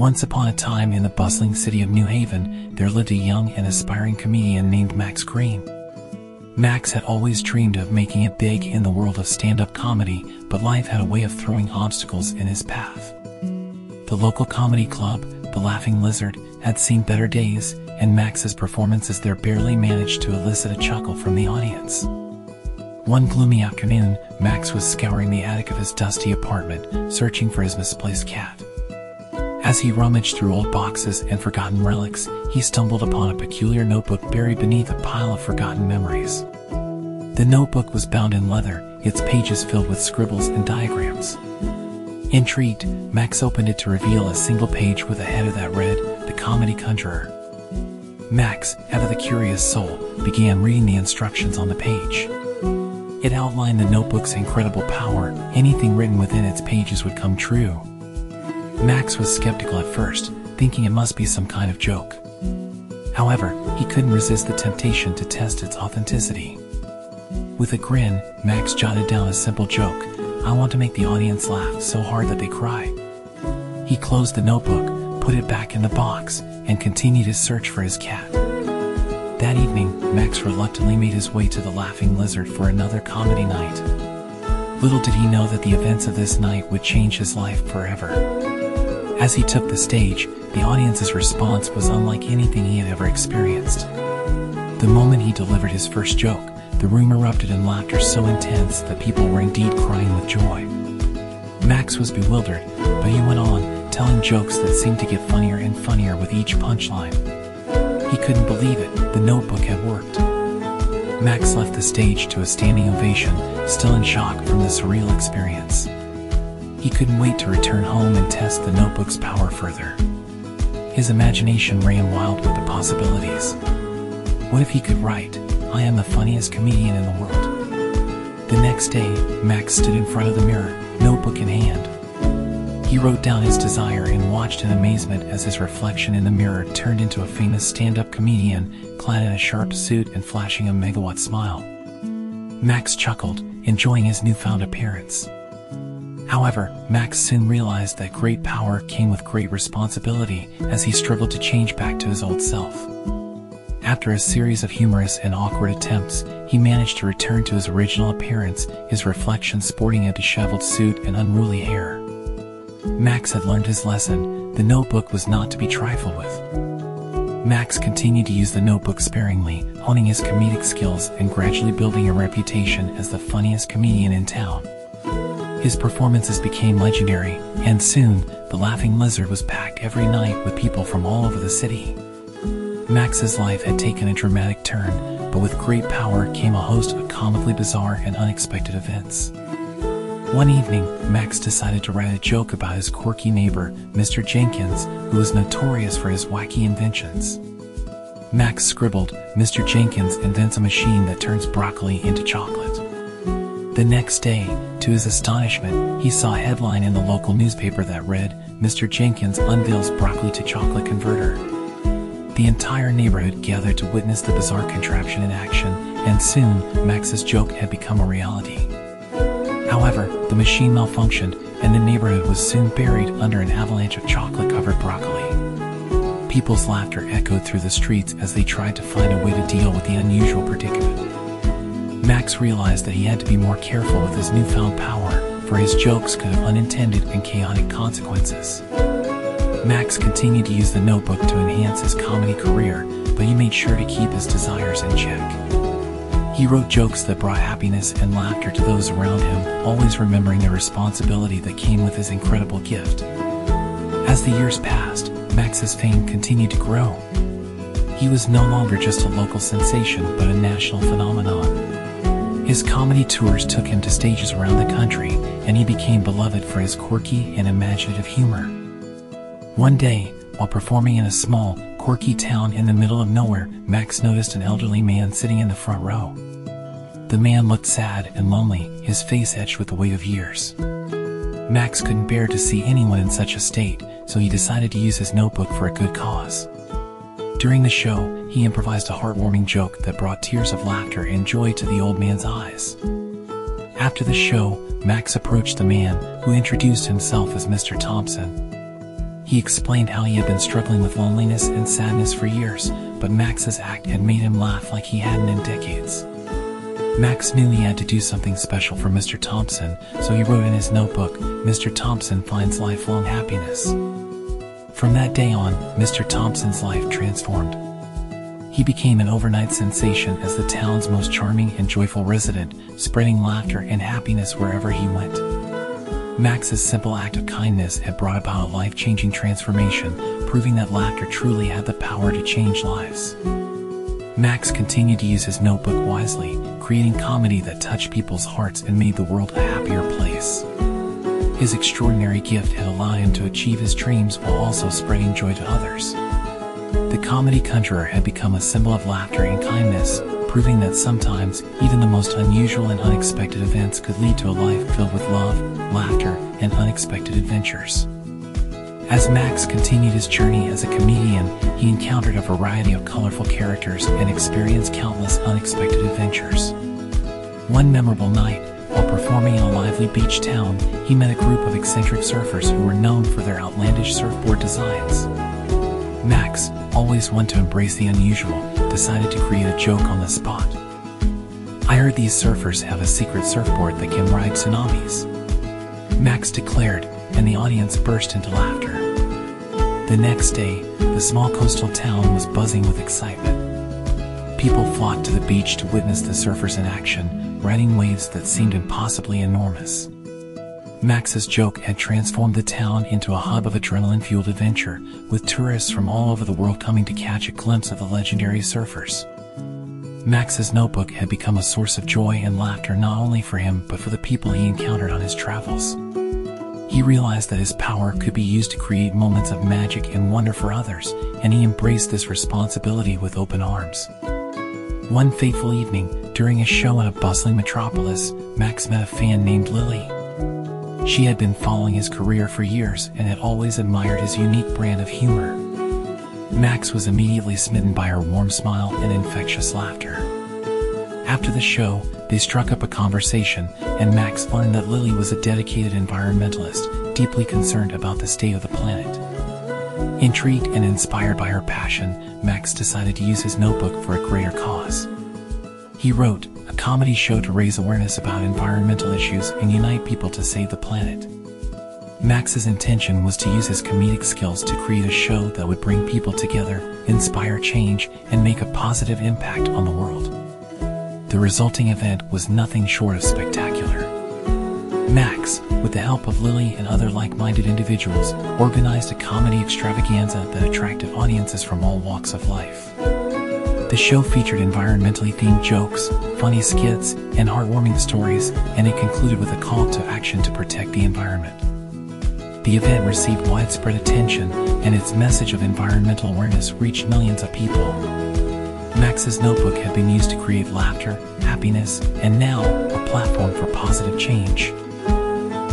Once upon a time in the bustling city of New Haven, there lived a young and aspiring comedian named Max Green. Max had always dreamed of making it big in the world of stand-up comedy, but life had a way of throwing obstacles in his path. The local comedy club, The Laughing Lizard, had seen better days, and Max's performances there barely managed to elicit a chuckle from the audience. One gloomy afternoon, Max was scouring the attic of his dusty apartment, searching for his misplaced cat. As he rummaged through old boxes and forgotten relics, he stumbled upon a peculiar notebook buried beneath a pile of forgotten memories. The notebook was bound in leather, its pages filled with scribbles and diagrams. Intrigued, Max opened it to reveal a single page with a header that read, The Comedy Conjurer. Max, ever the curious soul, began reading the instructions on the page. It outlined the notebook's incredible power, anything written within its pages would come true. Max was skeptical at first, thinking it must be some kind of joke. However, he couldn't resist the temptation to test its authenticity. With a grin, Max jotted down a simple joke I want to make the audience laugh so hard that they cry. He closed the notebook, put it back in the box, and continued his search for his cat. That evening, Max reluctantly made his way to the Laughing Lizard for another comedy night. Little did he know that the events of this night would change his life forever. As he took the stage, the audience's response was unlike anything he had ever experienced. The moment he delivered his first joke, the room erupted in laughter so intense that people were indeed crying with joy. Max was bewildered, but he went on, telling jokes that seemed to get funnier and funnier with each punchline. He couldn't believe it, the notebook had worked. Max left the stage to a standing ovation, still in shock from the surreal experience. He couldn't wait to return home and test the notebook's power further. His imagination ran wild with the possibilities. What if he could write, I am the funniest comedian in the world? The next day, Max stood in front of the mirror, notebook in hand. He wrote down his desire and watched in amazement as his reflection in the mirror turned into a famous stand-up comedian clad in a sharp suit and flashing a megawatt smile. Max chuckled, enjoying his newfound appearance. However, Max soon realized that great power came with great responsibility as he struggled to change back to his old self. After a series of humorous and awkward attempts, he managed to return to his original appearance, his reflection sporting a disheveled suit and unruly hair. Max had learned his lesson, the notebook was not to be trifled with. Max continued to use the notebook sparingly, honing his comedic skills and gradually building a reputation as the funniest comedian in town. His performances became legendary, and soon, the Laughing Lizard was packed every night with people from all over the city. Max's life had taken a dramatic turn, but with great power came a host of comically bizarre and unexpected events. One evening, Max decided to write a joke about his quirky neighbor, Mr. Jenkins, who was notorious for his wacky inventions. Max scribbled, Mr. Jenkins invents a machine that turns broccoli into chocolate. The next day, to his astonishment, he saw a headline in the local newspaper that read, Mr. Jenkins unveils broccoli to chocolate converter. The entire neighborhood gathered to witness the bizarre contraption in action, and soon, Max's joke had become a reality. However, the machine malfunctioned, and the neighborhood was soon buried under an avalanche of chocolate-covered broccoli. People's laughter echoed through the streets as they tried to find a way to deal with the unusual predicament. Max realized that he had to be more careful with his newfound power, for his jokes could have unintended and chaotic consequences. Max continued to use the notebook to enhance his comedy career, but he made sure to keep his desires in check. He wrote jokes that brought happiness and laughter to those around him, always remembering the responsibility that came with his incredible gift. As the years passed, Max's fame continued to grow. He was no longer just a local sensation, but a national phenomenon. His comedy tours took him to stages around the country, and he became beloved for his quirky and imaginative humor. One day, while performing in a small, quirky town in the middle of nowhere, Max noticed an elderly man sitting in the front row. The man looked sad and lonely, his face etched with the weight of years. Max couldn't bear to see anyone in such a state, so he decided to use his notebook for a good cause. During the show, he improvised a heartwarming joke that brought tears of laughter and joy to the old man's eyes. After the show, Max approached the man, who introduced himself as Mr. Thompson. He explained how he had been struggling with loneliness and sadness for years, but Max's act had made him laugh like he hadn't in decades. Max knew he had to do something special for Mr. Thompson, so he wrote in his notebook, Mr. Thompson finds lifelong happiness. From that day on, Mr. Thompson's life transformed. He became an overnight sensation as the town's most charming and joyful resident, spreading laughter and happiness wherever he went. Max's simple act of kindness had brought about a life-changing transformation, proving that laughter truly had the power to change lives. Max continued to use his notebook wisely, creating comedy that touched people's hearts and made the world a happier place. His extraordinary gift had allowed him to achieve his dreams while also spreading joy to others. The comedy conjurer had become a symbol of laughter and kindness, proving that sometimes even the most unusual and unexpected events could lead to a life filled with love, laughter, and unexpected adventures. As Max continued his journey as a comedian, he encountered a variety of colorful characters and experienced countless unexpected adventures. One memorable night, while performing in a lively beach town, he met a group of eccentric surfers who were known for their outlandish surfboard designs. Max, always one to embrace the unusual, decided to create a joke on the spot. I heard these surfers have a secret surfboard that can ride tsunamis. Max declared, and the audience burst into laughter. The next day, the small coastal town was buzzing with excitement. People flocked to the beach to witness the surfers in action, riding waves that seemed impossibly enormous. Max's joke had transformed the town into a hub of adrenaline-fueled adventure, with tourists from all over the world coming to catch a glimpse of the legendary surfers. Max's notebook had become a source of joy and laughter not only for him but for the people he encountered on his travels. He realized that his power could be used to create moments of magic and wonder for others, and he embraced this responsibility with open arms. One fateful evening, during a show in a bustling metropolis, Max met a fan named Lily. She had been following his career for years and had always admired his unique brand of humor. Max was immediately smitten by her warm smile and infectious laughter. After the show, they struck up a conversation, and Max learned that Lily was a dedicated environmentalist, deeply concerned about the state of the planet. Intrigued and inspired by her passion, Max decided to use his notebook for a greater cause. He wrote, a comedy show to raise awareness about environmental issues and unite people to save the planet. Max's intention was to use his comedic skills to create a show that would bring people together, inspire change, and make a positive impact on the world. The resulting event was nothing short of spectacular. Max, with the help of Lily and other like-minded individuals, organized a comedy extravaganza that attracted audiences from all walks of life. The show featured environmentally themed jokes, funny skits, and heartwarming stories, and it concluded with a call to action to protect the environment. The event received widespread attention, and its message of environmental awareness reached millions of people. Max's notebook had been used to create laughter, happiness, and now a platform for positive change.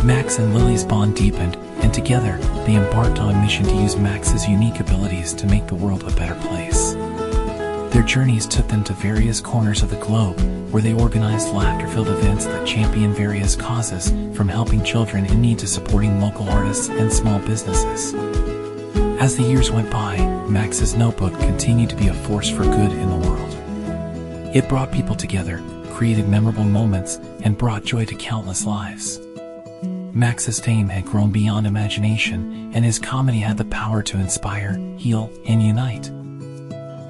Max and Lily's bond deepened, and together they embarked on a mission to use Max's unique abilities to make the world a better place. Their journeys took them to various corners of the globe, where they organized laughter-filled events that champion various causes, from helping children in need to supporting local artists and small businesses. As the years went by, Max's notebook continued to be a force for good in the world. It brought people together, created memorable moments, and brought joy to countless lives. Max's fame had grown beyond imagination, and his comedy had the power to inspire, heal, and unite.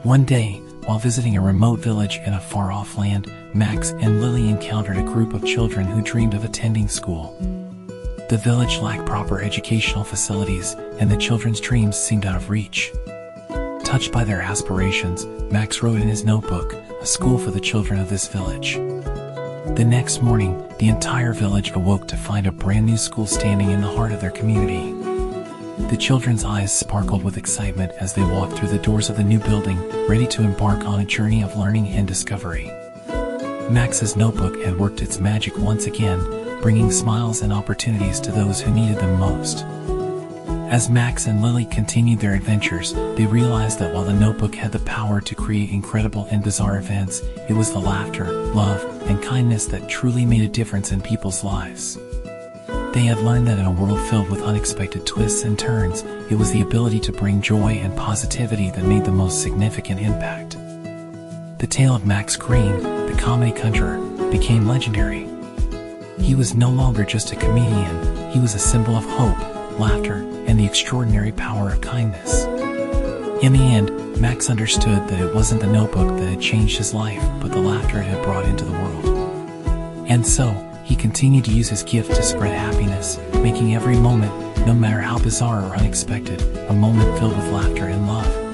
One day, while visiting a remote village in a far-off land, Max and Lily encountered a group of children who dreamed of attending school. The village lacked proper educational facilities, and the children's dreams seemed out of reach. Touched by their aspirations, Max wrote in his notebook, a school for the children of this village. The next morning, the entire village awoke to find a brand new school standing in the heart of their community. The children's eyes sparkled with excitement as they walked through the doors of the new building, ready to embark on a journey of learning and discovery. Max's notebook had worked its magic once again, bringing smiles and opportunities to those who needed them most. As Max and Lily continued their adventures, they realized that while the notebook had the power to create incredible and bizarre events, it was the laughter, love, and kindness that truly made a difference in people's lives. They had learned that in a world filled with unexpected twists and turns, it was the ability to bring joy and positivity that made the most significant impact. The tale of Max Green, the comedy conjurer, became legendary. He was no longer just a comedian, he was a symbol of hope, laughter, and the extraordinary power of kindness. In the end, Max understood that it wasn't the notebook that had changed his life, but the laughter it had brought into the world. And so, he continued to use his gift to spread happiness, making every moment, no matter how bizarre or unexpected, a moment filled with laughter and love.